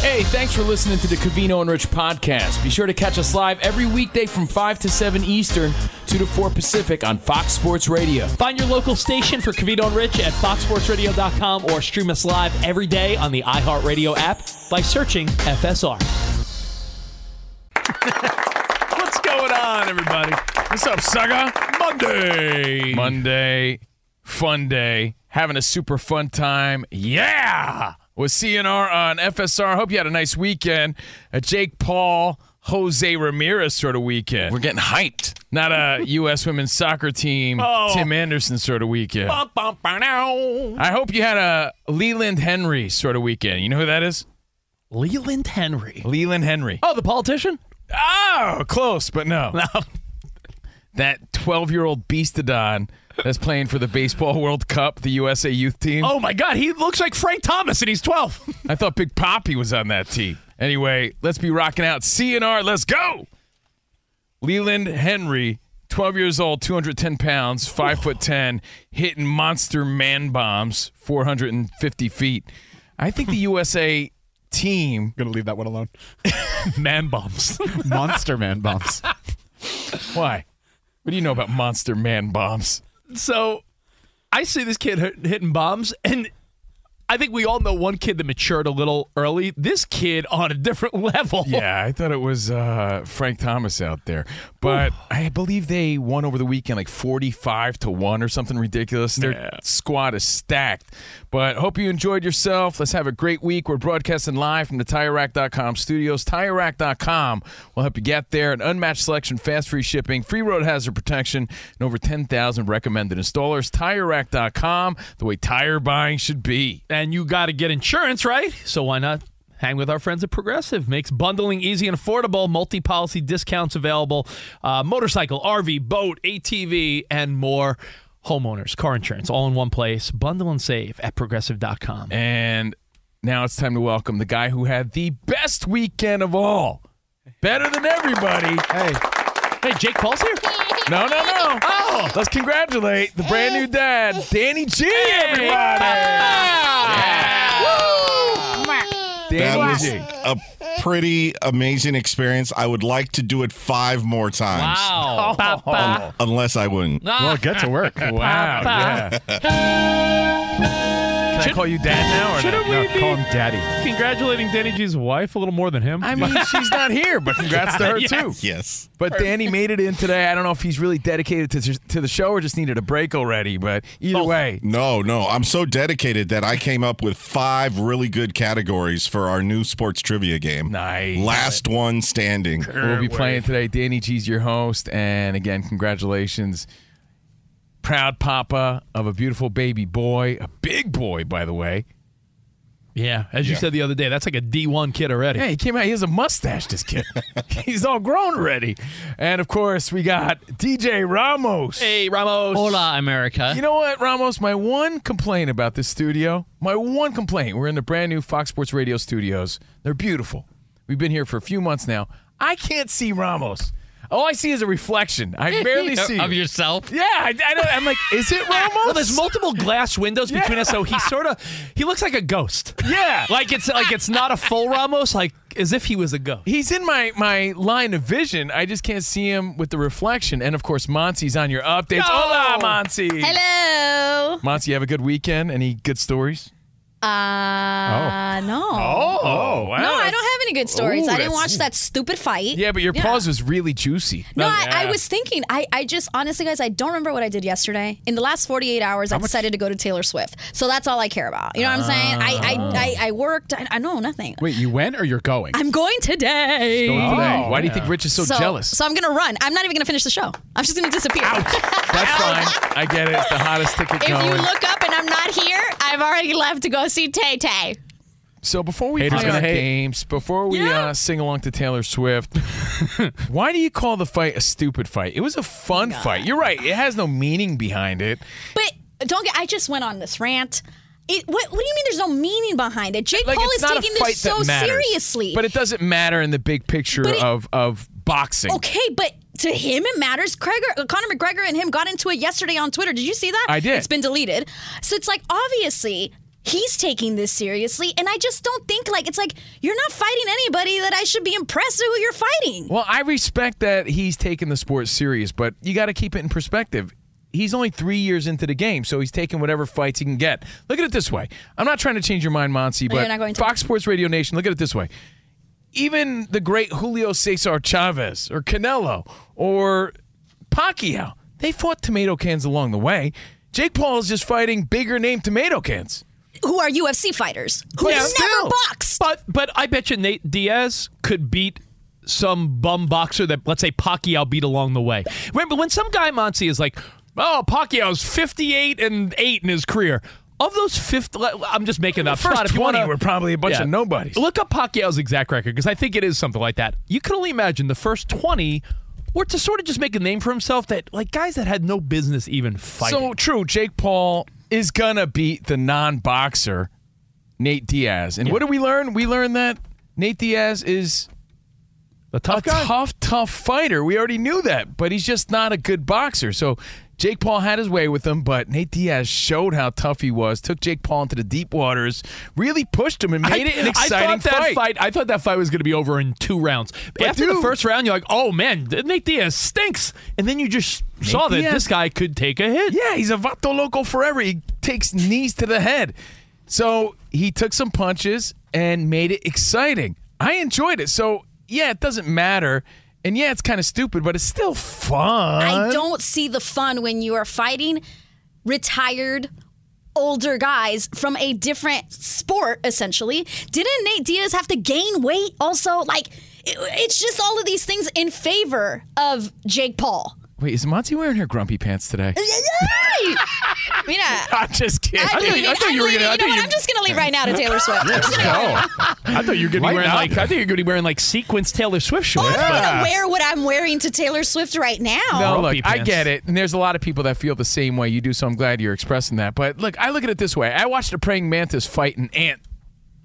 Hey, thanks for listening to the Cavino and Rich podcast. Be sure to catch us live every weekday from 5 to 7 Eastern, 2 to 4 Pacific on Fox Sports Radio. Find your local station for Cavino and Rich at foxsportsradio.com or stream us live every day on the iHeartRadio app by searching FSR. What's going on, everybody? What's up, Saga? Monday. Monday. Fun day. Having a super fun time. Yeah! With CNR on FSR. Hope you had a nice weekend. A Jake Paul, Jose Ramirez sort of weekend. We're getting hyped. Not a U.S. women's soccer team, Oh. Tim Anderson sort of weekend. Bum, bum, bow, now. I hope you had a Leland Henry sort of weekend. You know who that is? Leland Henry. Leland Henry. Oh, the politician? Oh, close, but no. That 12 year old beastodon that's playing for the Baseball World Cup, the USA youth team. Oh my God, he looks like Frank Thomas and he's 12. I thought Big Poppy was on that team. Anyway, let's be rocking out. CNR, let's go. Leland Henry, 12 years old, 210 pounds, 5 foot 10, hitting monster man bombs, 450 feet. I think the USA team. Gonna leave that one alone. Man bombs. Monster man bombs. Why? What do you know about monster man bombs? So I see this kid hitting bombs, and I think we all know one kid that matured a little early. This kid on a different level. Yeah, I thought it was uh, Frank Thomas out there, but I believe they won over the weekend like forty-five to one or something ridiculous. Their Yeah. squad is stacked. But hope you enjoyed yourself. Let's have a great week. We're broadcasting live from the TireRack.com studios. TireRack.com will help you get there. An unmatched selection, fast free shipping, free road hazard protection, and over ten thousand recommended installers. TireRack.com, the way tire buying should be. And you got to get insurance, right? So why not? Hang with our friends at Progressive. Makes bundling easy and affordable. Multi policy discounts available. Uh, motorcycle, RV, boat, ATV, and more. Homeowners, car insurance, all in one place. Bundle and save at progressive.com. And now it's time to welcome the guy who had the best weekend of all. Better than everybody. Hey, Hey, Jake Paul's here? No, no, no. Oh! Let's congratulate the brand new dad, Danny G, everybody. That Danny was G. a pretty amazing experience. I would like to do it five more times. Wow. Oh. Un- unless I wouldn't. well, get to work. Wow. Yeah. Can I call you dad now or Shouldn't no? we No, be call him daddy. congratulating Danny G's wife a little more than him? I mean, she's not here, but congrats to her too. Yes. But Danny made it in today. I don't know if he's really dedicated to, to the show or just needed a break already. But either oh, way, No, no. I'm so dedicated that I came up with five really good categories for our new sports trivia game. Nice. Last one standing. We'll be playing today. Danny G's your host. And again, congratulations. Proud papa of a beautiful baby boy, a big boy, by the way. Yeah, as you said the other day, that's like a D1 kid already. Yeah, he came out. He has a mustache. This kid, he's all grown already. And of course, we got DJ Ramos. Hey, Ramos. Hola, America. You know what, Ramos? My one complaint about this studio, my one complaint, we're in the brand new Fox Sports Radio studios. They're beautiful. We've been here for a few months now. I can't see Ramos. All I see is a reflection. I barely see of yourself. Yeah, I, I don't, I'm like, is it Ramos? Well, there's multiple glass windows between us, so he sort of he looks like a ghost. Yeah. Like it's like it's not a full Ramos, like as if he was a ghost. He's in my my line of vision. I just can't see him with the reflection. And of course, Monty's on your updates. No. Hola, Monty. Hello. Monty, you have a good weekend? Any good stories? Uh, no. Oh, wow. no, I don't have any good stories. Ooh, I didn't watch that stupid fight. Yeah, but your pause was really juicy. No, I, I Yeah. was thinking. I, I just honestly, guys, I don't remember what I did yesterday. In the last 48 hours, I decided to go to Taylor Swift. So that's all I care about. You know what I'm saying? I I, I, I worked. I, I know nothing. Wait, you went or you're going? I'm going today. Going today. Oh, Why do you think Rich is so, so, jealous? So I'm gonna run. I'm not even gonna finish the show. I'm just gonna disappear. That's fine. I get it. It's the hottest ticket if going. you look up and I'm not here, I've already left to go see Tay Tay. so before we Haters play our hate. games, before we Yeah. uh, sing along to Taylor Swift, why do you call the fight a stupid fight? It was a fun fight. You're right. It has no meaning behind it. But don't get. I just went on this rant. It, what, what do you mean? There's no meaning behind it. Jake Like Paul is taking this so matters. seriously. But it doesn't matter in the big picture it- of of boxing. okay, but to him it matters. Gregor, Conor McGregor and him got into it yesterday on Twitter. Did you see that? I did. It's been deleted. So it's like obviously he's taking this seriously, and I just don't think like it's like you're not fighting anybody that I should be impressed with who you're fighting. Well, I respect that he's taking the sport serious, but you got to keep it in perspective. He's only three years into the game, so he's taking whatever fights he can get. Look at it this way. I'm not trying to change your mind, Monty, No, but. Fox Sports Radio Nation, look at it this way. Even the great Julio Cesar Chavez or Canelo or Pacquiao, they fought tomato cans along the way. Jake Paul is just fighting bigger name tomato cans. Who are UFC fighters who Yeah, never still. box? But but I bet you Nate Diaz could beat some bum boxer that let's say Pacquiao beat along the way. Remember when some guy Monty is like, oh Pacquiao's fifty eight and eight in his career. Of those 50, I'm just making that First Scott, if you 20 wanna- were probably a bunch Yeah. of nobodies. Look up Pacquiao's exact record because I think it is something like that. You can only imagine the first 20 were to sort of just make a name for himself that like guys that had no business even fighting. So true, Jake Paul is gonna beat the non-boxer Nate Diaz. And what did we learn? We learned that Nate Diaz is a tough guy. tough, tough fighter. We already knew that, but he's just not a good boxer. So Jake Paul had his way with him, but Nate Diaz showed how tough he was. Took Jake Paul into the deep waters, really pushed him, and made it an exciting I thought that fight. I thought that fight was going to be over in two rounds. After the first round, you're like, "Oh man, Nate Diaz stinks," and then you just saw that this guy could take a hit. Yeah, he's a vato loco forever. He takes knees to the head. So he took some punches and made it exciting. I enjoyed it. So yeah, it doesn't matter. And yeah, it's kind of stupid, but it's still fun. I don't see the fun when you are fighting retired older guys from a different sport essentially didn't nate diaz have to gain weight also like it- it's just all of these things in favor of jake paul Wait, is Monty wearing her grumpy pants today? Mira, I'm just kidding. I'm leaving. I thought I'm you were leaving. gonna- I You know thought what? you- I'm just gonna leave right now to Taylor Swift. I'm just gonna go. I thought you were going to be wearing up. like I thought you were going to be wearing like sequence Taylor Swift shorts. Oh, I'm but- gonna wear what I'm wearing to Taylor Swift right now. No, Grumpy look, I get it. And there's a lot of people that feel the same way you do, so I'm glad you're expressing that. But look, I look at it this way. I watched a praying mantis fight an ant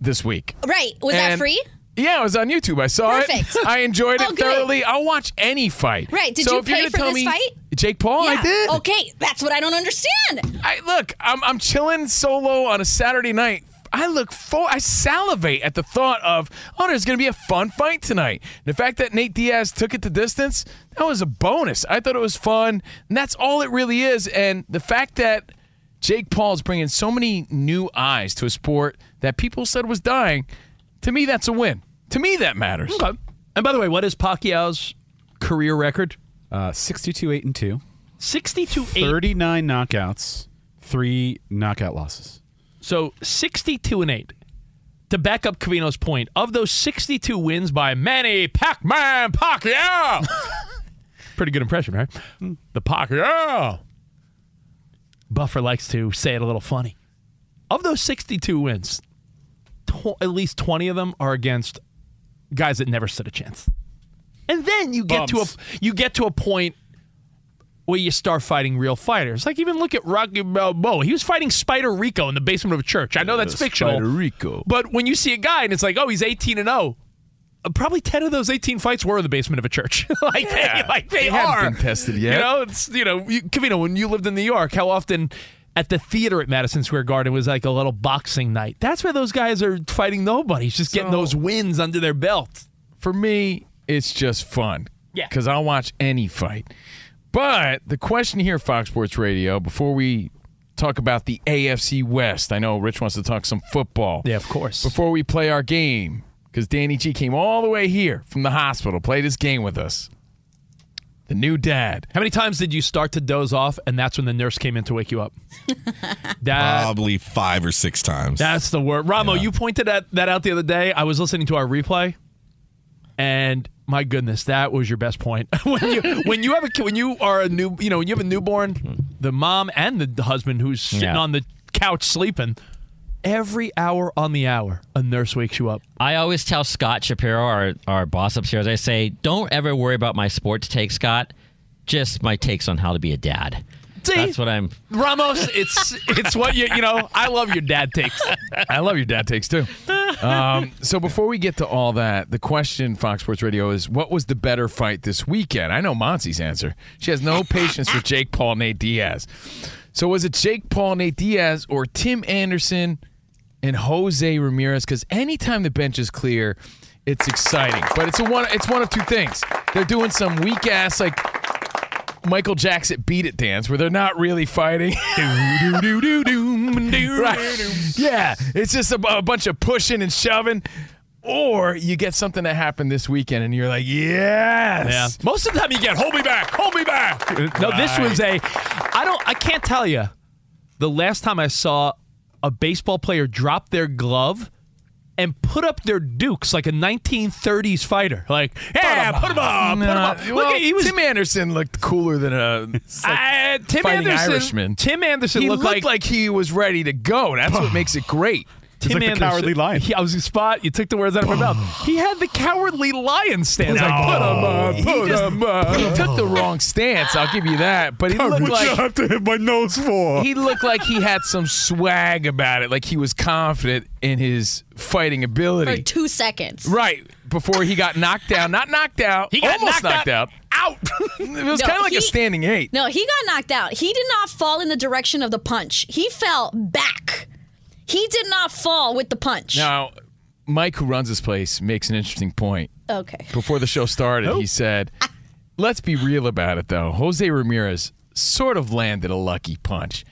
this week. Right? Was that free? Yeah, it was on YouTube. I saw Perfect. it. I enjoyed it Oh, thoroughly. I'll watch any fight. Right. Did so you if you're pay gonna for tell this me, fight? Jake Paul, I did. Okay, that's what I don't understand. I look, I'm I'm chilling solo on a Saturday night. I look for I salivate at the thought of, oh, there's gonna be a fun fight tonight. The fact that Nate Diaz took it to distance, that was a bonus. I thought it was fun, and that's all it really is. And the fact that Jake Paul's bringing so many new eyes to a sport that people said was dying, to me, that's a win. To me, that matters. Okay. And by the way, what is Pacquiao's career record? Uh, 62, 8, and 2. 62 8. 39 knockouts, three knockout losses. So 62 and 8. To back up Cavino's point, of those 62 wins by Manny Pac-Man Pacquiao. Pretty good impression, right? The Pacquiao. Buffer likes to say it a little funny. Of those 62 wins, tw- at least twenty of them are against guys that never stood a chance. And then you get Bumps. to a you get to a point where you start fighting real fighters. Like even look at Rocky Balboa. He was fighting Spider Rico in the basement of a church. I know that's fictional. Spider Rico. But when you see a guy and it's like, oh, he's 18 and 0, uh, probably 10 of those 18 fights were in the basement of a church. like Yeah. they, like they, They haven't are. been tested yet. You know, it's you know, you, Cavino, when you lived in New York, how often at the theater at Madison Square Garden was like a little boxing night. That's where those guys are fighting nobody. It's just getting those wins under their belt. For me, it's just fun. Yeah. Because I'll watch any fight. But the question here, Fox Sports Radio, before we talk about the AFC West, I know Rich wants to talk some football. Yeah, of course. Before we play our game, because Danny G came all the way here from the hospital, played his game with us. The new dad. How many times did you start to doze off and that's when the nurse came in to wake you up? that, Probably five or six times. That's the word. Ramo, you pointed that, that out the other day. I was listening to our replay, and my goodness, that was your best point. when you when you have a kid- when you are a new you know when you have a newborn, the mom and the, the husband who's sitting Yeah. on the couch sleeping, every hour on the hour, a nurse wakes you up. I always tell Scott Shapiro, our, our boss upstairs, I say, don't ever worry about my sports take, Scott. Just my takes on how to be a dad. See, That's what I'm. Ramos, it's it's what you you know. I love your dad takes. I love your dad takes too. Um, so before we get to all that, the question, Fox Sports Radio, is what was the better fight this weekend? I know Monty's answer. She has no patience for Jake Paul, Nate Diaz. So was it Jake Paul, Nate Diaz, or Tim Anderson and Jose Ramirez? Because anytime the bench is clear, it's exciting. But it's a one. It's one of two things. They're doing some weak ass like Michael Jackson beat it dance where they're not really fighting. right. Yeah, it's just a, a bunch of pushing and shoving. Or you get something that happened this weekend and you're like, yes. Yeah. Most of the time you get, hold me back, hold me back. No, this was a, I don't, I can't tell you the last time I saw a baseball player drop their glove and put up their dukes like a 1930s fighter. Like, yeah, put him up, put him up. Look, well, he was, Tim Anderson looked cooler than a uh, Tim fighting Anderson. Irishman. Tim Anderson he looked, looked like, he was ready to go. That's what makes it great. He's Tim like the Anderson. cowardly lion. He, I was in spot. You took the words out of my mouth. He had the cowardly lion stance. Like, put him up, He put just- him up. He took the wrong stance. I'll give you that. But he looked like you have to hit my nose for? he looked like he had some swag about it. Like he was confident in his fighting for ability. two seconds. Right before he got knocked down, not knocked out. He got almost knocked knocked out. Out. It was No, kind of like he- a standing eight. No, he got knocked out. He did not fall in the direction of the punch. He fell back. He did not fall with the punch. Now, Mike, who runs this place, makes an interesting point. Okay. Before the show started, he said, "Let's be real about it, though. Jose Ramirez sort of landed a lucky punch.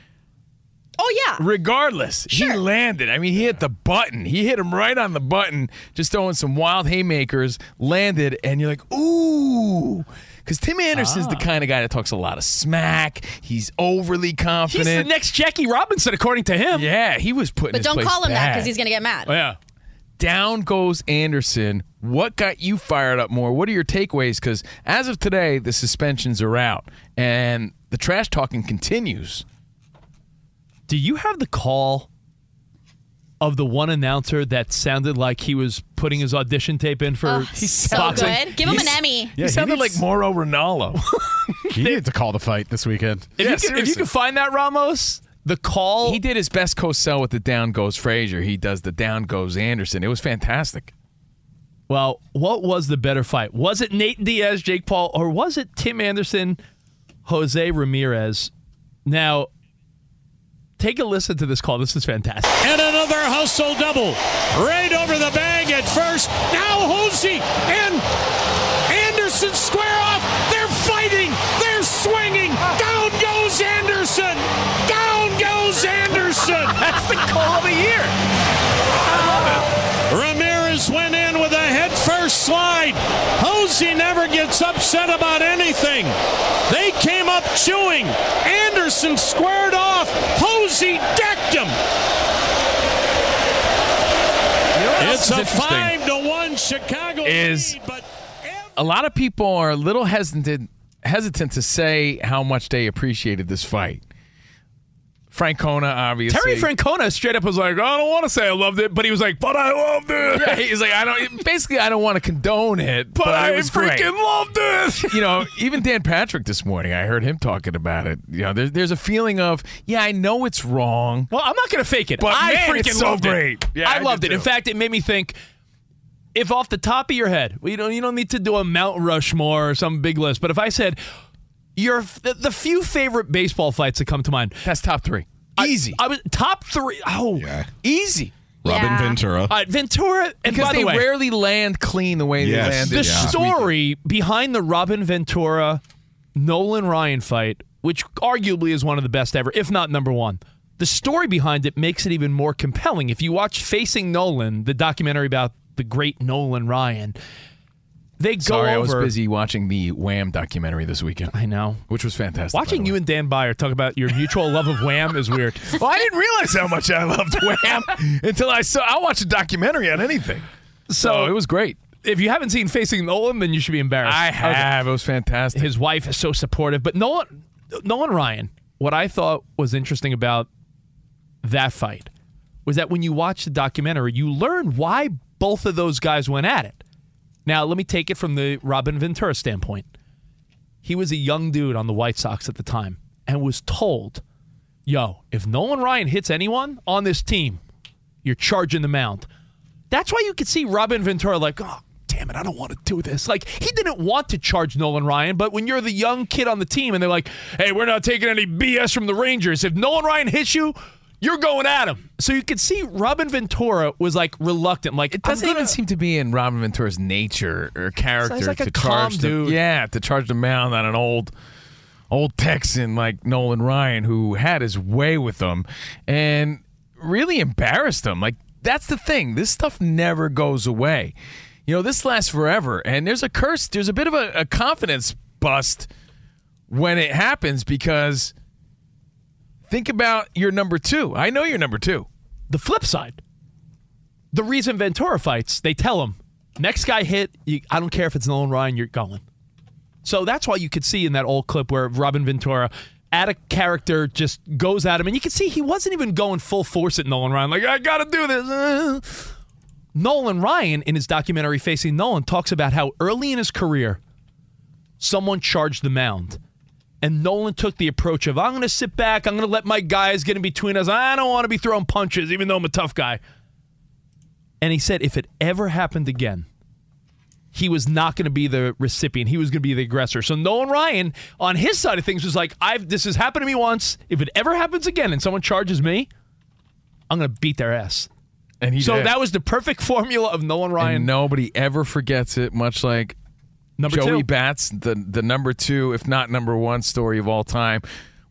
Oh yeah. Regardless, he landed. I mean, he hit the button. He hit him right on the button, just throwing some wild haymakers. Landed, and you're like, ooh." Because Tim Anderson's Ah. the kind of guy that talks a lot of smack. He's overly confident. He's the next Jackie Robinson, according to him. yeah, he was putting. But his don't place call him that because he's gonna get mad. Oh, yeah. down goes Anderson. What got you fired up more? What are your takeaways? Because as of today, the suspensions are out and the trash talking continues. Do you have the call of the one announcer that sounded like he was putting his audition tape in for Oh, so boxing? good. Give him an Emmy. Yeah, he he sounded needs- like Mauro Ranallo. He needed to call the fight this weekend. If, Yeah, you can, if you can find that, Ramos, the call. he did his best Cosell with the down goes Frazier. He does the down goes Anderson. It was fantastic. Well, what was the better fight? Was it Nate Diaz, Jake Paul, or was it Tim Anderson, Jose Ramirez? Now, take a listen to this call. This is fantastic. and another hustle double. Right over the bag at first. Now Hosey and Anderson square off. They're fighting. They're swinging. Down goes Anderson. Down goes Anderson. That's the call of the year. Ramirez went in with a head first slide. Hosey never gets upset about anything. They came up chewing. Anderson squared off. Hosey decked him. You know what else It's a five to one Chicago Is- lead, but a lot of people are a little hesitant hesitant to say how much they appreciated this fight. Francona, obviously. Terry Francona straight up was like, I don't want to say I loved it, but he was like, but I loved it. Yeah, he's like, I don't. Basically, I don't want to condone it, but, but I it was freaking great. loved it. you know, even Dan Patrick this morning, I heard him talking about it. You know, there's there's a feeling of, yeah, I know it's wrong. Well, I'm not going to fake it. But I man, freaking it's so loved great. it. Yeah, I, I loved it. In fact, it made me think. If off the top of your head, well, you don't you don't need to do a Mount Rushmore or some big list, but if I said your the, the few favorite baseball fights that come to mind, That's top three. Easy. I was top three. Oh, Yeah. Easy. Robin Yeah. Ventura. All right, Ventura. And Because by they the way, rarely land clean the way Yes. they landed. the Yeah. story behind the Robin Ventura Nolan Ryan fight, which arguably is one of the best ever, if not number one. The story behind it makes it even more compelling. If you watch Facing Nolan, the documentary about the great Nolan Ryan, they go Sorry, I was busy watching the Wham documentary this weekend, I know. which was fantastic. Watching you and Dan Beyer talk about your mutual love of Wham is weird. well, I didn't realize how much I loved Wham until I saw. I watched a documentary on anything, so it was great. If you haven't seen Facing Nolan, then you should be embarrassed. I have. It was fantastic. his wife is so supportive. But Nolan, Nolan Ryan, what I thought was interesting about that fight was that when you watch the documentary, you learn why both of those guys went at it. Now, let me take it from the Robin Ventura standpoint. He was a young dude on the White Sox at the time and was told, yo, if Nolan Ryan hits anyone on this team, you're charging the mound. That's why you could see Robin Ventura like, oh, damn it, I don't want to do this. Like, he didn't want to charge Nolan Ryan, but when you're the young kid on the team and they're like, hey, we're not taking any BS from the Rangers. If Nolan Ryan hits you, you're going at him. So you could see Robin Ventura was like reluctant. Like, It doesn't even seem to be in Robin Ventura's nature or character He's like a to calm charge the dude. yeah to charge the mound on an old old Texan like Nolan Ryan who had his way with them and really embarrassed them. Like that's the thing. This stuff never goes away. You know, this lasts forever, and there's a curse. There's a bit of a, a confidence bust when it happens because think about your number two. I know you're number two. the flip side. The reason Ventura fights, they tell him, next guy hit, you, I don't care if it's Nolan Ryan, you're going. So that's why you could see in that old clip where Robin Ventura, at a character, just goes at him, and you can see he wasn't even going full force at Nolan Ryan, like, I gotta do this. Nolan Ryan, in his documentary Facing Nolan, talks about how early in his career, someone charged the mound. And Nolan took the approach of, I'm going to sit back. I'm going to let my guys get in between us. I don't want to be throwing punches, even though I'm a tough guy. And he said, if it ever happened again, he was not going to be the recipient. He was going to be the aggressor. So Nolan Ryan, on his side of things, was like, "I've this has happened to me once. If it ever happens again, and someone charges me, I'm going to beat their ass." And he So did. that was the perfect formula of Nolan Ryan. and nobody ever forgets it. Much like number Joey two. Bats, the the number two, if not number one story of all time,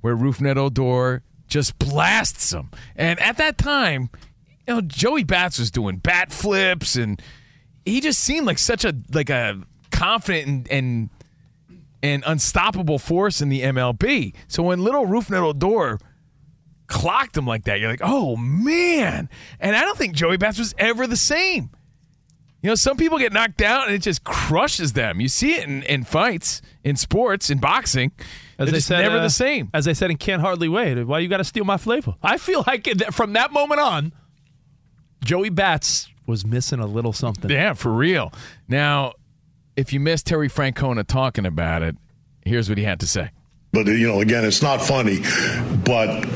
where Rougned Odor just blasts him. And at that time, you know, Joey Bats was doing bat flips, and he just seemed like such a like a confident and and, and unstoppable force in the MLB. So when little Rougned Odor clocked him like that, you're like, oh man! And I don't think Joey Bats was ever the same. You know, some people get knocked out and it just crushes them. You see it in, in fights, in sports, in boxing. As They're just said, never uh, the same. As I said in Can't Hardly Wait, why you got to steal my flavor? I feel like it- from that moment on, Joey Bats was missing a little something. Yeah, for real. Now, if you missed Terry Francona talking about it, here's what he had to say. But you know, again, it's not funny. But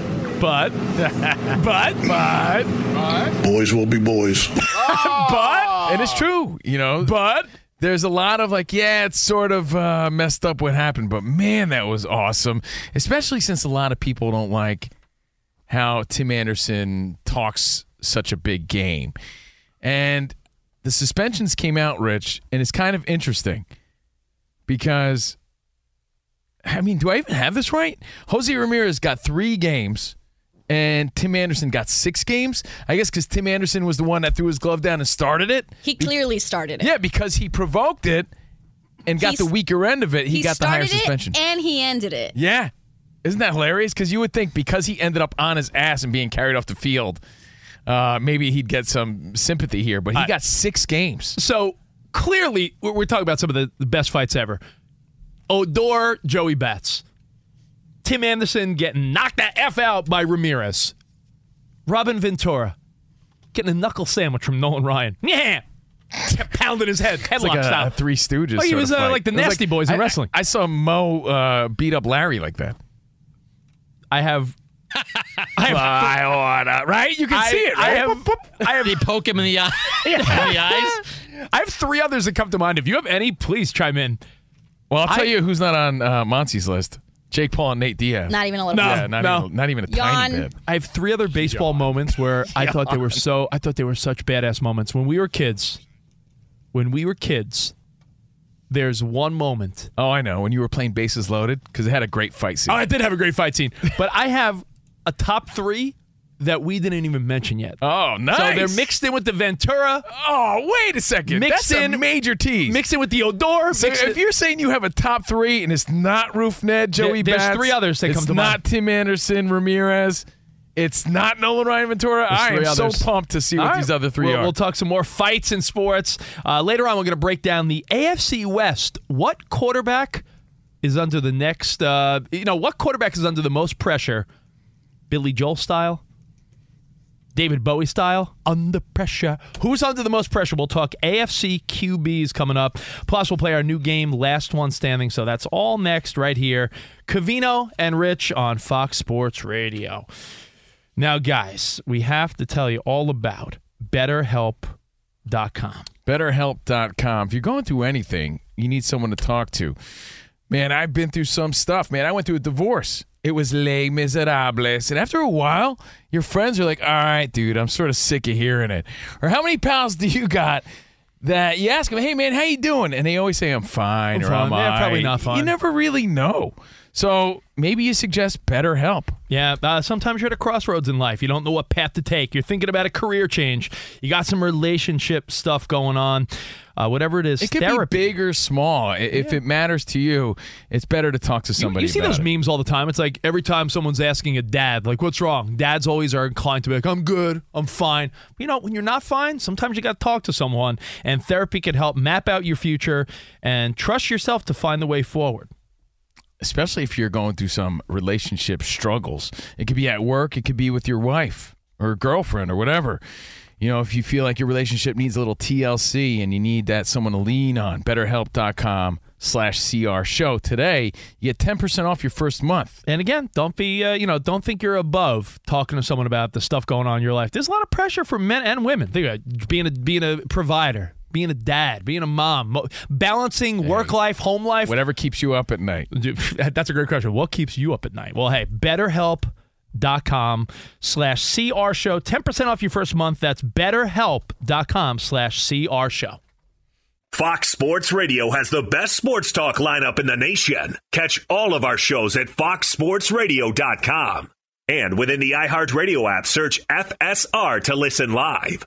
But, but, but, boys will be boys. but, And it's true, you know. but, there's a lot of like, yeah, it's sort of uh, messed up what happened, but man, that was awesome. Especially since a lot of people don't like how Tim Anderson talks such a big game. And the suspensions came out, Rich, and it's kind of interesting because, I mean, do I even have this right? Jose Ramirez got three games. And Tim Anderson got six games. I guess because Tim Anderson was the one that threw his glove down and started it. He clearly started it. Yeah, because he provoked it and got He's- the weaker end of it. He, got the higher started it suspension. and he ended it. yeah. Isn't that hilarious? Because you would think because he ended up on his ass and being carried off the field, uh, maybe he'd get some sympathy here, but he I- got six games. so clearly, we're, we're talking about some of the, the best fights ever. Odor, Joey Bats. Tim Anderson getting knocked the F out by Ramirez. Robin Ventura getting a knuckle sandwich from Nolan Ryan. Yeah. Pounding his head, headlock like a, style. a Three Stooges. Oh, he was, uh, like the It was Nasty Boys in I- wrestling. I, I saw Mo uh, beat up Larry like that. I have. I have. I wanna, right? You can I- see it. I Right? have. I have. They poke him in the eye. in the eyes. I have three others that come to mind. If you have any, please chime in. well, I'll tell I- you who's not on uh, Monty's list: Jake Paul and Nate Diaz. Not even a little No. bit. yeah, not no. even not even a Yawn. tiny bit. I have three other baseball moments where I thought they were so. I thought they were such badass moments when we were kids. When we were kids, there's one moment. Oh, I know. When you were playing bases loaded, because it had a great fight scene. Oh, I did have a great fight scene, but I have a top three that we didn't even mention yet. oh, nice. So they're mixed in with the Ventura, Oh, wait a second. Mixed That's in- a major tease. mixed in with the Odor. So if you're saying you have a top three and it's not Rougned, Joey there's Bats, three others that it's come to not. Tim Anderson, Ramirez, it's not Nolan Ryan Ventura. I am others. so pumped to see what right. these other 3 we'll, are. We'll talk some more fights in sports. Uh, later on, we're going to break down the AFC West. What quarterback is under the next, uh, you know, what quarterback is under the most pressure? Billy Joel style? David Bowie style? Under pressure. Who's under the most pressure? We'll talk AFC QBs coming up. Plus, we'll play our new game, Last One Standing. So that's all next right here. Cavino and Rich on Fox Sports Radio. Now, guys, we have to tell you all about BetterHelp.com. BetterHelp.com. If you're going through anything, you need someone to talk to. Man, I've been through some stuff. Man, I went through a divorce. It was Les Miserables. And after a while, your friends are like, all right, dude, I'm sort of sick of hearing it. Or how many pals do you got that you ask them, hey, man, how you doing? And they always say, I'm fine I'm or I'm fine. Yeah, probably aight." not fine. You never really know. So maybe you suggest BetterHelp. Yeah, uh, sometimes you're at a crossroads in life. You don't know what path to take. You're thinking about a career change. You got some relationship stuff going on. Uh, whatever it is, It could therapy. be big or small. If it matters to you, it's better to talk to somebody. You, see about those it. memes all the time. It's like every time someone's asking a dad, like, what's wrong? Dads always are inclined to be like, I'm good, I'm fine. You know, when you're not fine, sometimes you got to talk to someone, and therapy can help map out your future and trust yourself to find the way forward. Especially if you're going through some relationship struggles. It could be at work, it could be with your wife or girlfriend or whatever. You know, if you feel like your relationship needs a little TLC and you need that someone to lean on, betterhelp.com slash CR show. Today, you get 10% off your first month. And again, don't be, uh, you know, don't think you're above talking to someone about the stuff going on in your life. There's a lot of pressure for men and women. Think about it, being a being a provider, being a dad, being a mom, mo- balancing work life, home life. Whatever keeps you up at night. Dude, That's a great question. What keeps you up at night? Well, hey, betterhelp.com slash CR show. 10% off your first month. That's betterhelp.com slash CR show. Fox Sports Radio has the best sports talk lineup in the nation. Catch all of our shows at foxsportsradio.com. And within the iHeartRadio app, search FSR to listen live.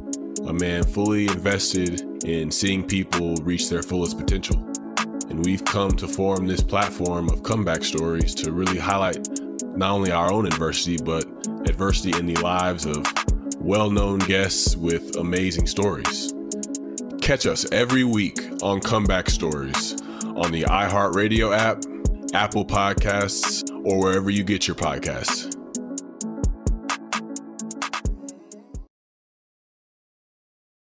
a man fully invested in seeing people reach their fullest potential. And we've come to form this platform of comeback stories to really highlight not only our own adversity, but adversity in the lives of well known guests with amazing stories. Catch us every week on Comeback Stories on the iHeartRadio app, Apple Podcasts, or wherever you get your podcasts.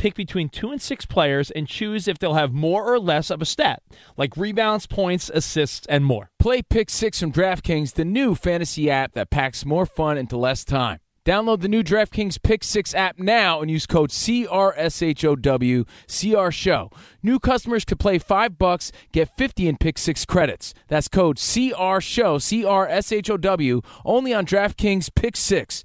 pick between two and six players and choose if they'll have more or less of a stat, like rebounds, points, assists, and more. Play Pick Six from DraftKings, the new fantasy app that packs more fun into less time. Download the new DraftKings Pick 6 app now and use code CRSHOW, CR Show. New customers could play 5 bucks, get 50 in Pick 6 credits. That's code CR Show, CRSHOW, only on DraftKings Pick 6.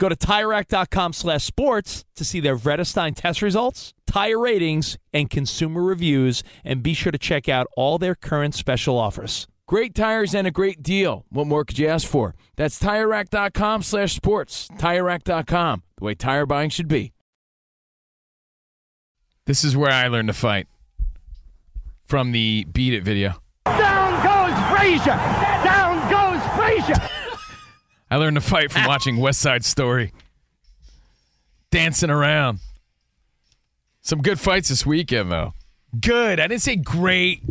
Go to TireRack.com slash sports to see their Vredestein test results, tire ratings, and consumer reviews, and be sure to check out all their current special offers. Great tires and a great deal. What more could you ask for? That's TireRack.com slash sports. TireRack.com, the way tire buying should be. This is where I learned to fight. From the Beat It video. Down goes Frazier! Down goes Frazier! I learned to fight from watching West Side Story. Dancing around. Some good fights this weekend, though. Good. I didn't say great,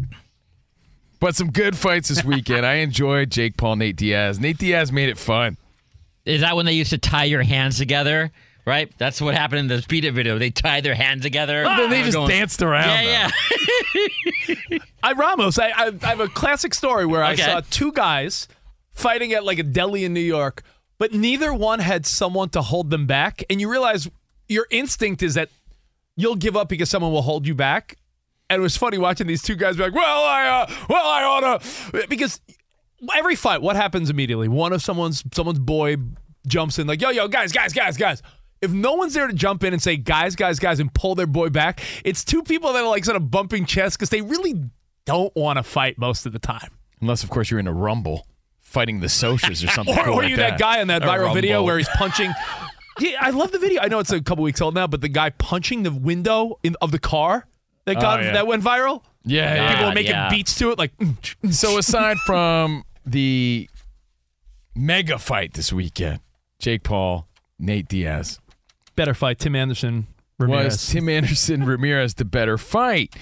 but some good fights this weekend. I enjoyed Jake Paul, Nate Diaz. Nate Diaz made it fun. Is that when they used to tie your hands together? Right? That's what happened in the Beat It video. They tied their hands together. Oh, then they just going- danced around. Yeah, yeah. I Ramos, I, I, I have a classic story where Okay. I saw two guys fighting at like a deli in New York, but neither one had someone to hold them back. And you realize your instinct is that you'll give up because someone will hold you back. And it was funny watching these two guys be like, "Well, I, uh, well, I oughta," because every fight, what happens immediately? One of someone's someone's boy jumps in like, "Yo, yo, guys, guys, guys, guys." If no one's there to jump in and say, "Guys, guys, guys," and pull their boy back, it's two people that are like sort of bumping chests because they really don't want to fight most of the time. Unless, of course, you're in a rumble fighting the socias or something. Or, cool or like you that. guy in that viral video where he's punching. yeah, I love the video. I know it's a couple weeks old now, but the guy punching the window in, of the car that Oh, got yeah. that went viral. Yeah, yeah. people were making yeah. beats to it, like. So aside from the mega fight this weekend, Jake Paul, Nate Diaz, better fight, Tim Anderson. Ramirez. was Tim Anderson Ramirez the better fight?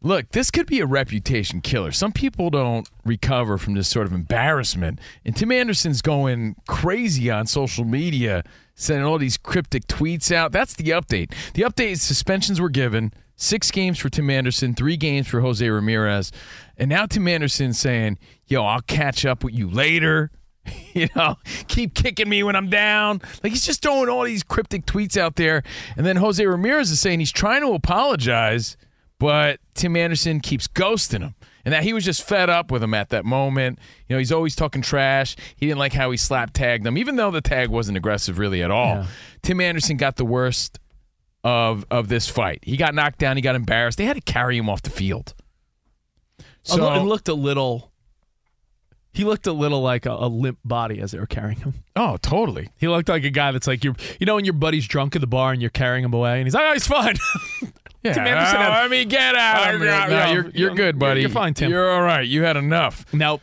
Look, this could be a reputation killer. Some people don't recover from this sort of embarrassment. And Tim Anderson's going crazy on social media, sending all these cryptic tweets out. That's the update. The update is suspensions were given six games for Tim Anderson, three games for Jose Ramirez. And now Tim Anderson's saying, Yo, I'll catch up with you later. You know, keep kicking me when I'm down. Like he's just throwing all these cryptic tweets out there. And then Jose Ramirez is saying he's trying to apologize, but Tim Anderson keeps ghosting him. And that he was just fed up with him at that moment. You know, he's always talking trash. He didn't like how he slap tagged him, even though the tag wasn't aggressive really at all. Yeah. Tim Anderson got the worst of of this fight. He got knocked down. He got embarrassed. They had to carry him off the field. So it looked a little. He looked a little like a, a limp body as they were carrying him. oh, totally. He looked like a guy that's like you. You know when your buddy's drunk at the bar and you're carrying him away, and he's like, "Oh, he's fine." Yeah, Tim Anderson oh, had- I mean, get out of here. yeah, No, you're, you're good, buddy. You're fine, Tim. You're all right. You had enough. Now,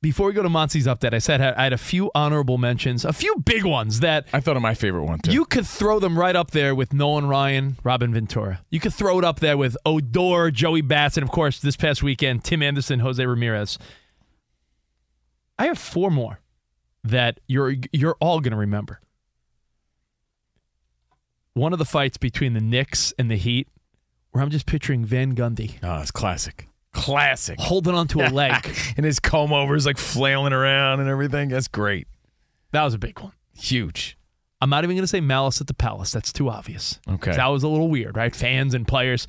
before we go to Monty's update, I said I had a few honorable mentions, a few big ones that I thought of my favorite one too. you could throw them right up there with Nolan Ryan, Robin Ventura. You could throw it up there with Odor, Joey Bats, and of course, this past weekend, Tim Anderson, Jose Ramirez. I have four more that you're you're all going to remember. One of the fights between the Knicks and the Heat, where I'm just picturing Van Gundy oh, it's classic. Classic. holding onto a leg. and his comb overs like flailing around and everything. That's great. That was a big one. Huge. I'm not even going to say Malice at the Palace. That's too obvious. Okay. That was a little weird, right? Fans and players.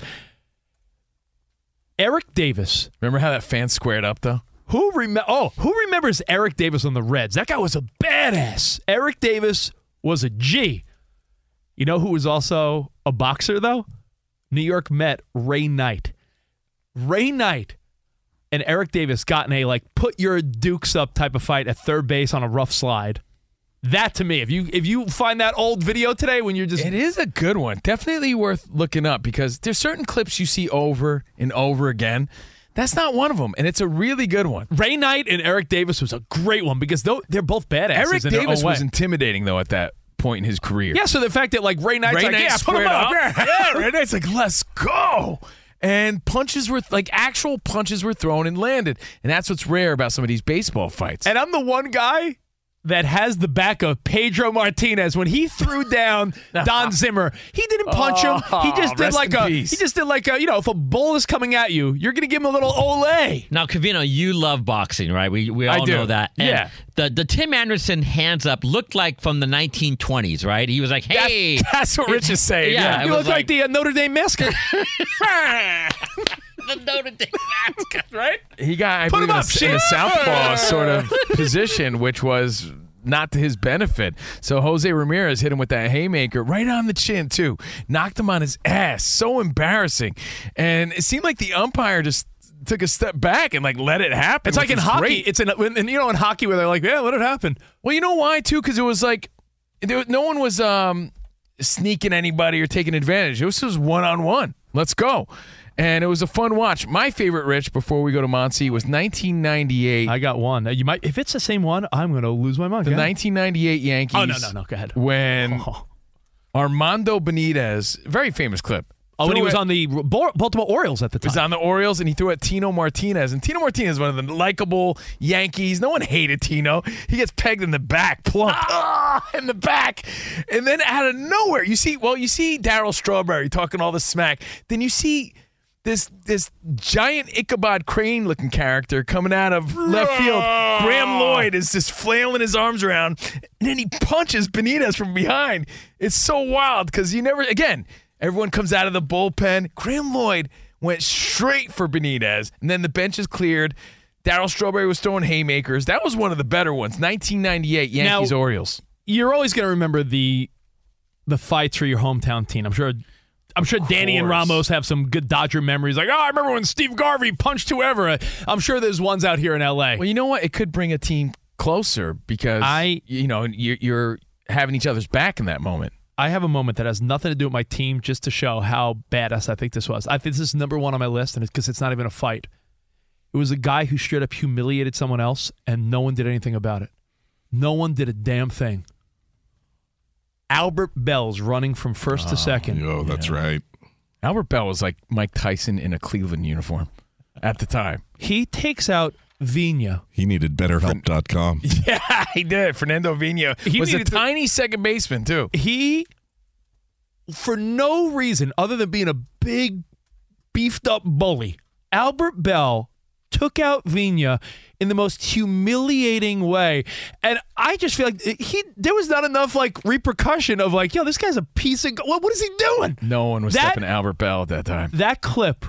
Eric Davis. Remember how that fan squared up though? Who rem- Oh, who remembers Eric Davis on the Reds? That guy was a badass. Eric Davis was a G. You know who was also a boxer though? New York Met Ray Knight. Ray Knight and Eric Davis got in a like put your dukes up type of fight at third base on a rough slide. That to me, if you if you find that old video today when you're just It is a good one. Definitely worth looking up because there's certain clips you see over and over again. That's not one of them, and it's a really good one. Ray Knight and Eric Davis was a great one because though they're both badasses. Eric Davis was intimidating though at that point in his career. Yeah, so the fact that like Ray Knight's Ray like, Knight yeah, put him up. up. Yeah, Ray Knight's like, let's go. And punches were like actual punches were thrown and landed, and that's what's rare about some of these baseball fights. And I'm the one guy that has the back of Pedro Martinez when he threw down Don Zimmer. He didn't punch him. He just did like a peace. he just did like a you know if a bull is coming at you, you're gonna give him a little ole. Now, Cavino, you love boxing, right? We we all know that. And Yeah. The the Tim Anderson hands up looked like from the 1920s, right? He was like, "Hey." That's what Rich is saying. Yeah, Yeah. You look like, the uh, Notre Dame mascot. the Notre Dame mascot, right? He got, I Put believe, him in a, in a southpaw sort of position, which was not to his benefit. So Jose Ramirez hit him with that haymaker right on the chin, too. Knocked him on his ass. So embarrassing. And it seemed like the umpire just took a step back and like let it happen. It's like in hockey. great. It's in and you know in hockey where they're like, yeah, let it happen. Well, you know why too? Because it was like there, no one was um, sneaking anybody or taking advantage. This was just one on one. Let's go, and it was a fun watch. My favorite, Rich, before we go to Monty, was 1998. I got one. You might if it's the same one, I'm gonna lose my mind. the ahead. 1998 Yankees. Oh no no no. Go ahead. When Oh. Armando Benitez, very famous clip. Oh, when he was it- on the Baltimore Orioles at the time. He was on the Orioles and he threw at Tino Martinez. And Tino Martinez is one of the likable Yankees. No one hated Tino. He gets pegged in the back, plunked ah, in the back. And then out of nowhere, you see, well, you see Darryl Strawberry talking all the smack. Then you see this this giant Ichabod Crane looking character coming out of left field. Graeme Lloyd is just flailing his arms around, and then he punches Benitez from behind. It's so wild because you never again. Everyone comes out of the bullpen. Graeme Lloyd went straight for Benitez, and then the bench is cleared. Darryl Strawberry was throwing haymakers. That was one of the better ones. 1998 Yankees Now- Orioles. You're always gonna remember the the fights for your hometown team. I'm sure. I'm sure Danny and. Ramos have some good Dodger memories. Like, oh, I remember when Steve Garvey punched whoever. I'm sure there's ones out here in L.A. Well, you know what? It could bring a team closer because I- you know, you're, you're having each other's back in that moment. I have a moment that has nothing to do with my team, just to show how badass I think this was. I think this is number one on my list, and it's because it's not even a fight. It was a guy who straight up humiliated someone else, and no one did anything about it. No one did a damn thing. Albert Belle's running from first to ah, second. Oh, that's right. Albert Belle was like Mike Tyson in a Cleveland uniform at the time. He takes out Vina. He needed betterhelp.com. Yeah, he did. Fernando Vina He was a needed to- tiny second baseman too. He, for no reason other than being a big, beefed up bully, Albert Belle took out Vina in the most humiliating way. And I just feel like he there was not enough like repercussion of like, yo, this guy's a piece of what, what is he doing? No one was That- stepping Albert Belle at that time. That clip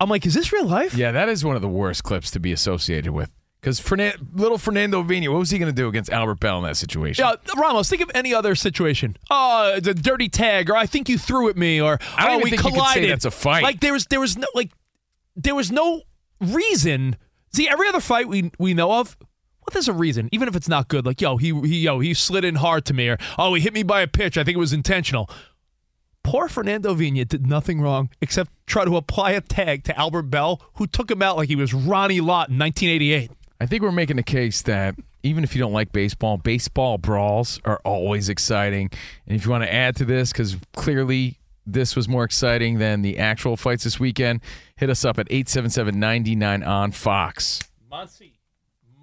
I'm like, is this real life? Yeah, that is one of the worst clips to be associated with. Because Fernan- little Fernando Vina, what was he going to do against Albert Belle in that situation? Yeah, Ramos, think of any other situation. Oh, it's a dirty tag, or I think you threw at me, or I don't oh, even we think you could collided. say that's a fight. Like there was, there was no, like, there was no reason. See, every other fight we we know of, well, there's a reason, even if it's not good. Like, yo, he, he yo, he slid in hard to me, or oh, he hit me by a pitch. I think it was intentional. Poor Fernando Vina did nothing wrong except try to apply a tag to Albert Belle, who took him out like he was Ronnie Lott in 1988. I think we're making the case that even if you don't like baseball, baseball brawls are always exciting. And if you want to add to this, because clearly this was more exciting than the actual fights this weekend, hit us up at 877 99 on Fox.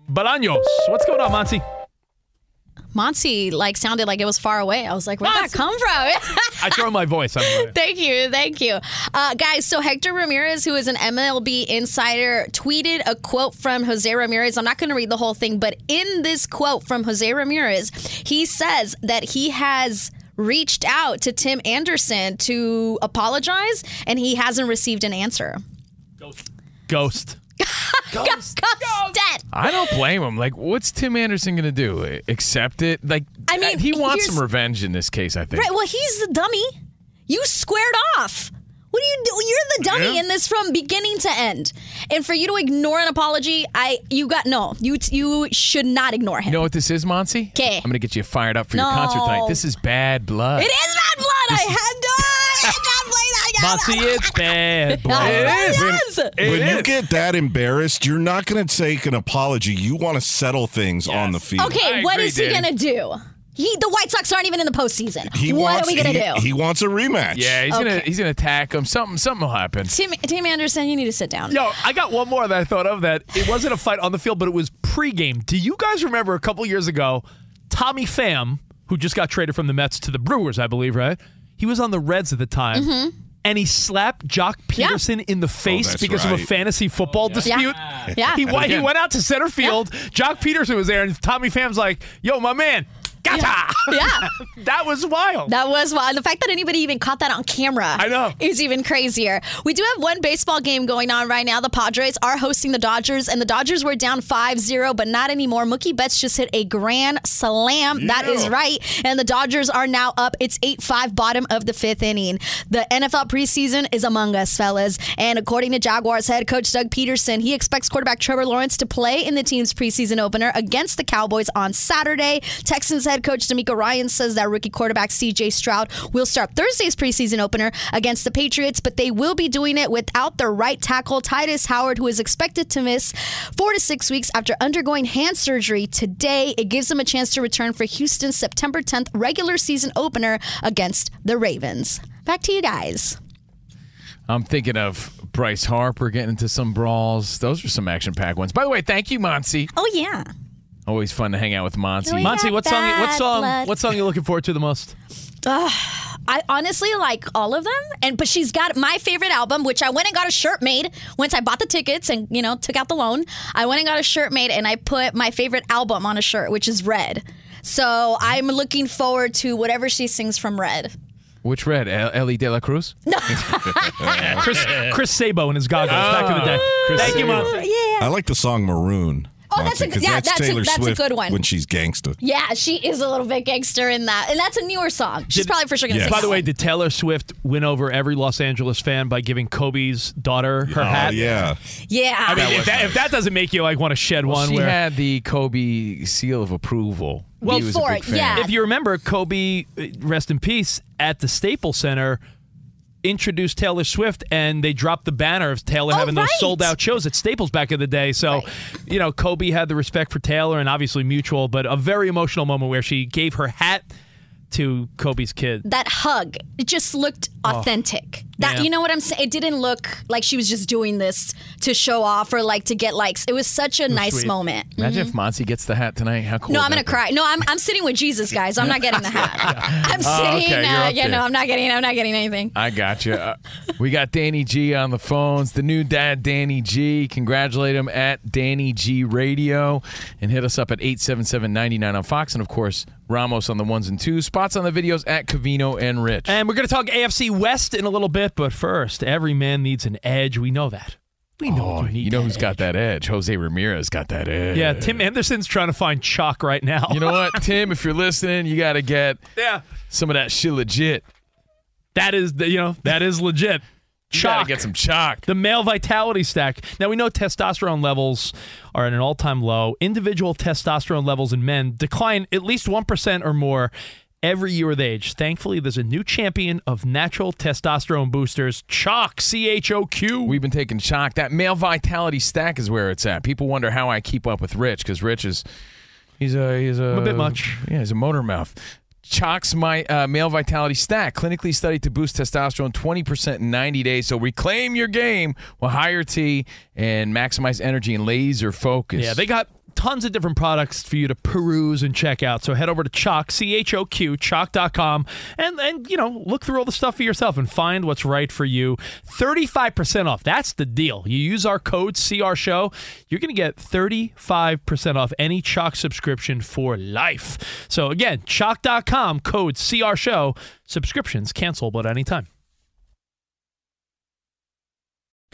Bolaños, what's going on, Monty? Monty like sounded like it was far away. I was like, where'd that come from? I throw my voice. I'm thank you, thank you, uh, guys. So Hector Ramirez, who is an MLB insider, tweeted a quote from Jose Ramirez. I'm not going to read the whole thing, but in this quote from Jose Ramirez, he says that he has reached out to Tim Anderson to apologize, and he hasn't received an answer. Ghost. Ghost. Ghost. Ghost. Dead. I don't blame him. Like, what's Tim Anderson going to do? Accept it? Like, I mean, he wants some revenge in this case, I think. Right. Well, he's the dummy. You squared off. What do you do? You're the dummy Yeah. in this from beginning to end. And for you to ignore an apology, I you got no. You you should not ignore him. You know what this is, Monty? 'Kay. I'm going to get you fired up for your concert tonight. This is bad blood. It is bad blood. I had to. I had to play that. Monty, it's bad. blood. It is. Yes. when you get that embarrassed, you're not going to take an apology. You want to settle things on the field. Okay, I what agree, is he gonna do? He the White Sox aren't even in the postseason. He what wants, are we gonna he, do? He wants a rematch. Yeah, he's gonna he's gonna attack him. Something something will happen. Tim Tim Anderson, you need to sit down. Yo, I got one more that I thought of that it wasn't a fight on the field, but it was pregame. Do you guys remember a couple years ago, Tommy Pham, who just got traded from the Mets to the Brewers, I believe, right? He was on the Reds at the time. Mm-hmm. And he slapped Joc Pederson in the face that's because of a fantasy football dispute. Yeah. He, he went out to center field. Joc Pederson was there, and Tommy Pham's like, "Yo, my man, gotcha!" Yeah. that was wild. That was wild. The fact that anybody even caught that on camera I know. is even crazier. We do have one baseball game going on right now. The Padres are hosting the Dodgers, and the Dodgers were down 5 0, but not anymore. Mookie Betts just hit a grand slam. That is right. And the Dodgers are now up. It's 8 5, bottom of the fifth inning. The NFL preseason is among us, fellas. And according to Jaguars head coach Doug Pederson, he expects quarterback Trevor Lawrence to play in the team's preseason opener against the Cowboys on Saturday. Texans head coach DeMeco Ryan says that rookie quarterback CJ Stroud will start Thursday's preseason opener against the Patriots, but they will be doing it without their right tackle Tytus Howard, who is expected to miss four to six weeks after undergoing hand surgery today. It gives him a chance to return for Houston's September 10th regular season opener against the Ravens. Back to you guys. I'm thinking of Bryce Harper getting into some brawls. Those are some action packed ones. By the way, thank you, Monty. Oh yeah. Always fun to hang out with Monty. Oh. Monty, what song? What song? blood. What song you looking forward to the most? I honestly like all of them, and but she's got my favorite album, which I went and got a shirt made once I bought the tickets and you know took out the loan. I went and got a shirt made, and I put my favorite album on a shirt, which is Red. So I'm looking forward to whatever she sings from Red. Which red? El- Elly De La Cruz? No. Chris Chris Sabo and his goggles back in the day. Oh. Chris Thank you, Sabo. Monty. Yeah. I like the song Maroon. Oh, that's a- yeah, that's, that's a- Taylor that's a good one. when she's gangster. Yeah, she is a little bit gangster in that, and that's a newer song. She's Did- probably for sure gonna Yes. sing. By the way, one. did Taylor Swift win over every Los Angeles fan by giving Kobe's daughter her Oh, hat? yeah. yeah, I mean, That if was that, if that doesn't make you like want to shed one, she where had the Kobe seal of approval. Well, he was for a big it, fan. yeah. if you remember, Kobe, uh, rest in peace, at the Staples Center. Introduced Taylor Swift and they dropped the banner of Taylor Oh, having those sold out shows at Staples back in the day. So, Right. you know, Kobe had the respect for Taylor and obviously mutual, but a very emotional moment where she gave her hat to Kobe's kid. that hug it just looked authentic that Yeah. you know what i'm saying it didn't look like she was just doing this to show off or like to get likes it was such a nice sweet. moment Imagine if Monty gets the hat tonight. How cool no i'm gonna be? cry no i'm, I'm sitting with jesus guys i'm not getting the hat i'm Oh, sitting okay, uh, yeah no i'm not getting i'm not getting anything I got you. Uh, we got Danny G on the phones. The new dad, Danny G. Congratulate him at Danny G Radio and hit us up at 877-99 on Fox. And, of course, Ramos on the ones and twos. Spots on the videos at Cavino and Rich. And we're going to talk AFC West in a little bit. but first, every man needs an edge. We know that. We know Oh, you need you know who's got that edge? Jose Ramirez got that edge. Yeah, Tim Anderson's trying to find chalk right now. You know what, Tim? If you're listening, you got to get yeah some of that shit legit. That is, the, you know, that is legit. You Gotta get some Choq. The male vitality stack. Now we know testosterone levels are at an all-time low. Individual testosterone levels in men decline at least 1% or more every year with age. Thankfully, there's a new champion of natural testosterone boosters, Choq, C H O Q. We've been taking Choq. That male vitality stack is where it's at. People wonder how I keep up with Rich because Rich is he's a he's a, a bit much. Yeah, he's a motor mouth. Choq's my uh, male vitality stack, clinically studied to boost testosterone 20% in 90 days. So reclaim your game with higher T and maximize energy and laser focus. Yeah, they got tons of different products for you to peruse and check out. So head over to Choq, C H O Q, choq.com, and, and, you know, look through all the stuff for yourself and find what's right for you. 35% off. That's the deal. You use our code CR Show, you're going to get 35% off any Choq subscription for life. So again, choq.com, code CR Show, subscriptions cancelable at any time.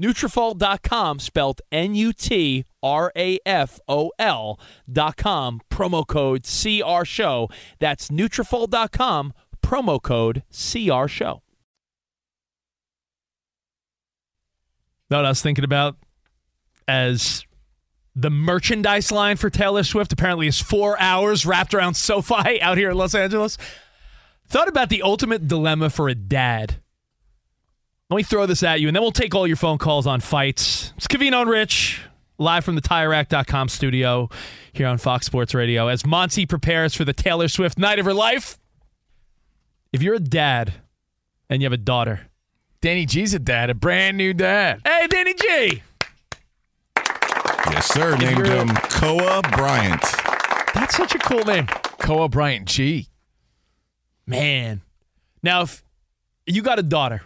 Nutrafol.com, spelled N-U-T-R-A-F-O-L dot com, promo code CR Show. That's Nutrafol.com, promo code CR Show. Know what I was thinking about as the merchandise line for Taylor Swift apparently is four hours wrapped around SoFi out here in Los Angeles. Thought about the ultimate dilemma for a dad. Let me throw this at you, and then we'll take all your phone calls on fights. It's Cavino and Rich, live from the TireRack.com studio here on Fox Sports Radio. As Monty prepares for the Taylor Swift night of her life, if you're a dad and you have a daughter, Danny G's a dad, a brand new dad. Hey, Danny G! Yes, sir. Named you're- him Koa Bryant. That's such a cool name. Koa Bryant G. Man, Now, if you got a daughter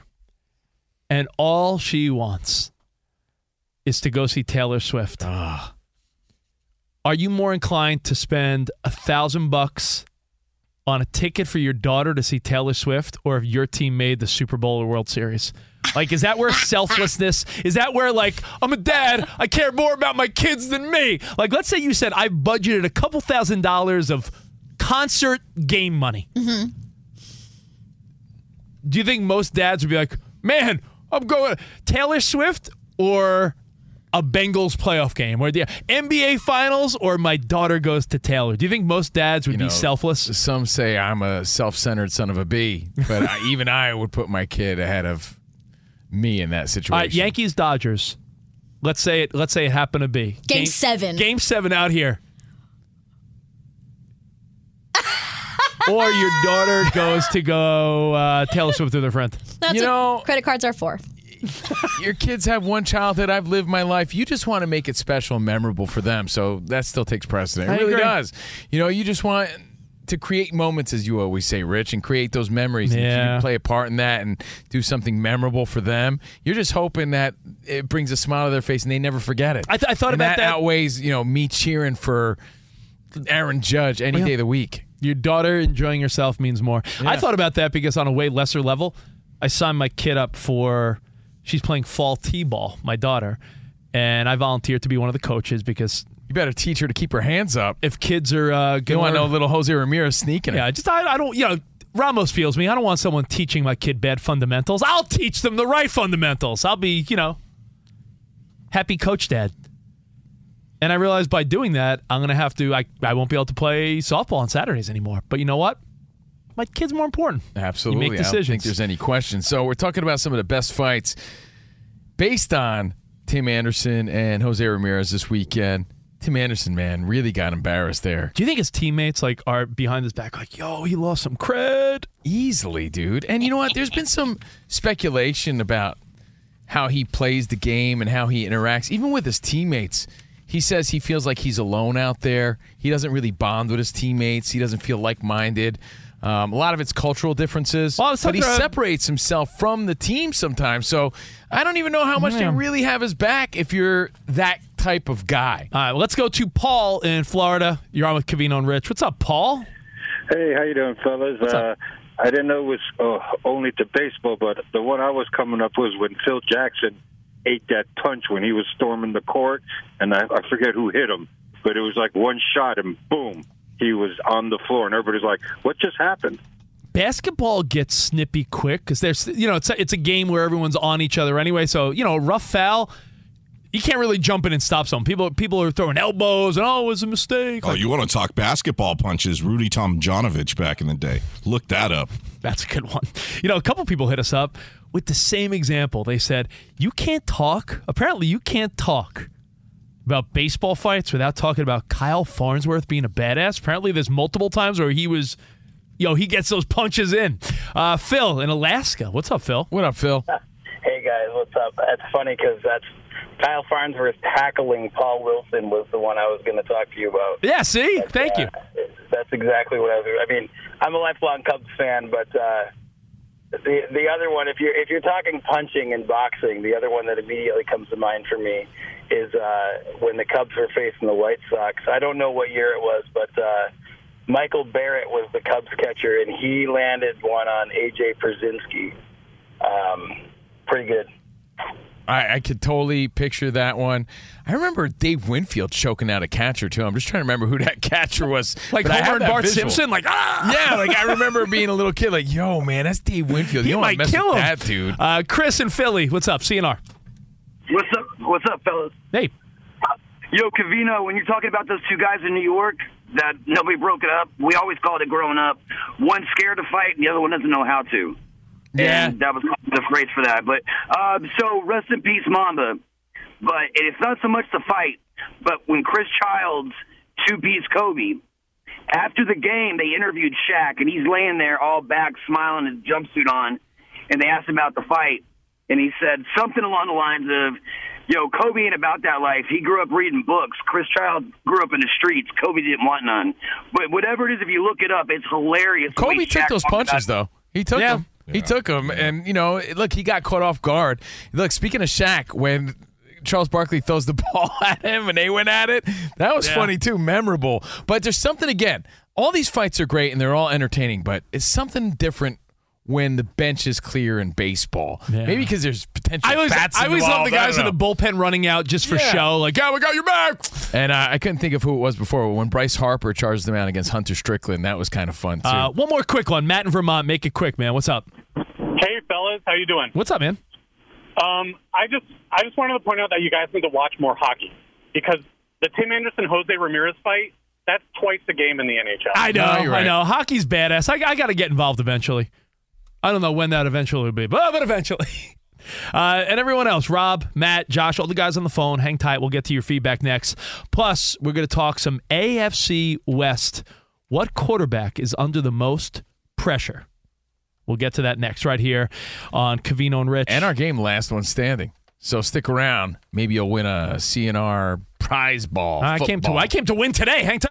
and all she wants is to go see Taylor Swift, Ah. are you more inclined to spend a thousand bucks on a ticket for your daughter to see Taylor Swift, or if your team made the Super Bowl or World Series? Like, is that where selflessness? Is that where like I'm a dad? I care more about my kids than me. Like, let's say you said I budgeted a couple thousand dollars of concert game money. Mm-hmm. Do you think most dads would be like, man, I'm going uh, Taylor Swift or a Bengals playoff game or the NBA finals or my daughter goes to Taylor? Do you think most dads would You be know, selfless? Some say I'm a self-centered son of a bee, but I, even I would put my kid ahead of me in that situation. All right, Yankees Dodgers. Let's say it. Let's say it happened to be Game seven. Game seven out here. Or your daughter goes to go uh, Taylor Swift with her friend. That's You what know- credit cards are for. Your kids have one childhood. I've lived my life. You just want to make it special and memorable for them. So that still takes precedent. It I really agree. does. You know, you just want to create moments, as you always say, Rich, and create those memories. And if Yeah. you play a part in that and do something memorable for them, you're just hoping that it brings a smile to their face and they never forget it. I, th- I thought and about that, that. outweighs, you know, me cheering for Aaron Judge any day of the week. Your daughter enjoying herself means more. I thought about that because on a way lesser level, I signed my kid up for. She's playing fall t-ball, my daughter, and I volunteered to be one of the coaches because You better teach her to keep her hands up. if kids are uh, You want no little Jose Ramirez sneaking. Yeah, just I, I don't. You know, Ramos feels me. I don't want someone teaching my kid bad fundamentals. I'll teach them the right fundamentals. I'll be, you know, happy coach dad. And I realized by doing that, I'm gonna have to. I I won't be able to play softball on Saturdays anymore. But you know what? My kid's more important. Absolutely. You make I don't think decisions. there's any question. So we're talking about some of the best fights based on Tim Anderson and Jose Ramirez this weekend. Tim Anderson, man, really got embarrassed there. Do you think his teammates like are behind his back, like, yo, he lost some cred? Easily, dude. And you know what? There's been some speculation about how he plays the game and how he interacts, even with his teammates. He says he feels like he's alone out there. He doesn't really bond with his teammates. He doesn't feel like minded. Um, a lot of it's cultural differences, Well, I was but he about- separates himself from the team sometimes. So I don't even know how much they really have his back if you're that type of guy. All right, well, let's go to Paul in Florida. You're on with Cavino and Rich. What's up, Paul? Hey, how you doing, fellas? What's uh, up? I didn't know it was uh, only to baseball, but the one I was coming up was when Phil Jackson ate that punch when he was storming the court, and I, I forget who hit him, but it was like one shot, and boom, he was on the floor, and everybody's like, "What just happened?" basketball gets snippy quick because there's you know it's a, it's a game where everyone's on each other anyway. So you know, a rough foul, you can't really jump in and stop someone. People people are throwing elbows and oh, it was a mistake. Oh, Like, you want to talk basketball punches? Rudy Tomjanovich back in the day. Look that up. that's a good one. You know, a couple people hit us up with the same example. They said you can't talk. Apparently, you can't talk. About baseball fights without talking about Kyle Farnsworth being a badass. Apparently, there's multiple times where he was, yo, he gets those punches in. Uh, Phil in Alaska. What's up, Phil? What up, Phil? Hey guys, what's up? That's funny because that's Kyle Farnsworth tackling Paul Wilson was the one I was going to talk to you about. Yeah, see? That's, Thank uh, you. That's exactly what I was. I mean, I'm a lifelong Cubs fan, but uh, the the other one, if you're if you're talking punching and boxing, the other one that immediately comes to mind for me is uh, when the Cubs were facing the White Sox. I don't know what year it was, but. Uh, Michael Barrett was the Cubs catcher, and he landed one on AJ Pierzynski. Um, pretty good. I, I could totally picture that one. I remember Dave Winfield choking out a catcher too. I'm just trying to remember who that catcher was. Like But I Homer and Bart visual. Simpson, like ah, Yeah, like I remember being a little kid, like, yo, man, that's Dave Winfield. You he don't want might to mess kill with him. that dude. Uh, Chris in Philly, what's up? CNR. What's up? What's up, fellas? Hey. Yo, Cavino, when you're talking about those two guys in New York that nobody broke it up, we always called it growing up. One scared to fight, and the other one doesn't know how to. Yeah. And that was the phrase for that. But uh, so rest in peace, Mamba. But it's not so much the fight, but when Chris Childs two piece Kobe. After the game, they interviewed Shaq, and he's laying there all back, smiling, his jumpsuit on, and they asked him about the fight, and he said something along the lines of, "Yo, Kobe ain't about that life. He grew up reading books. Chris Childs grew up in the streets. Kobe didn't want none. But whatever it is, if you look it up, it's hilarious. Kobe took Shaq those punches though. He took Yeah. him. He took him, and you know, look, he got caught off guard. Look, speaking of Shaq, when Charles Barkley throws the ball at him and they went at it, that was Yeah. funny too, memorable. But there's something again. All these fights are great and they're all entertaining, but it's something different when the bench is clear in baseball. Maybe because there's potential. I always, bats I always love the guys in the bullpen running out just for Yeah. show. Like, yeah, we got your back. And uh, I couldn't think of who it was before. But when Bryce Harper charged them out against Hunter Strickland, that was kind of fun too. Uh, one more quick one. Matt in Vermont. Make it quick, man. What's up? Hey fellas, how you doing? What's up, man? Um, I just I just wanted to point out that you guys need to watch more hockey because the Tim Anderson Jose Ramirez fight that's twice the game in the NHL. I know, I know. Hockey's badass. I, I got to get involved eventually. I don't know when that eventually will be, but, but eventually. Uh, and everyone else, Rob, Matt, Josh, all the guys on the phone, hang tight. We'll get to your feedback next. Plus, we're going to talk some AFC West. What quarterback is under the most pressure? We'll get to that next, right here on Cavino and Rich. and our game last one standing. So stick around. Maybe you'll win a CNR prize ball. I came to. I came to win today. Hang tight.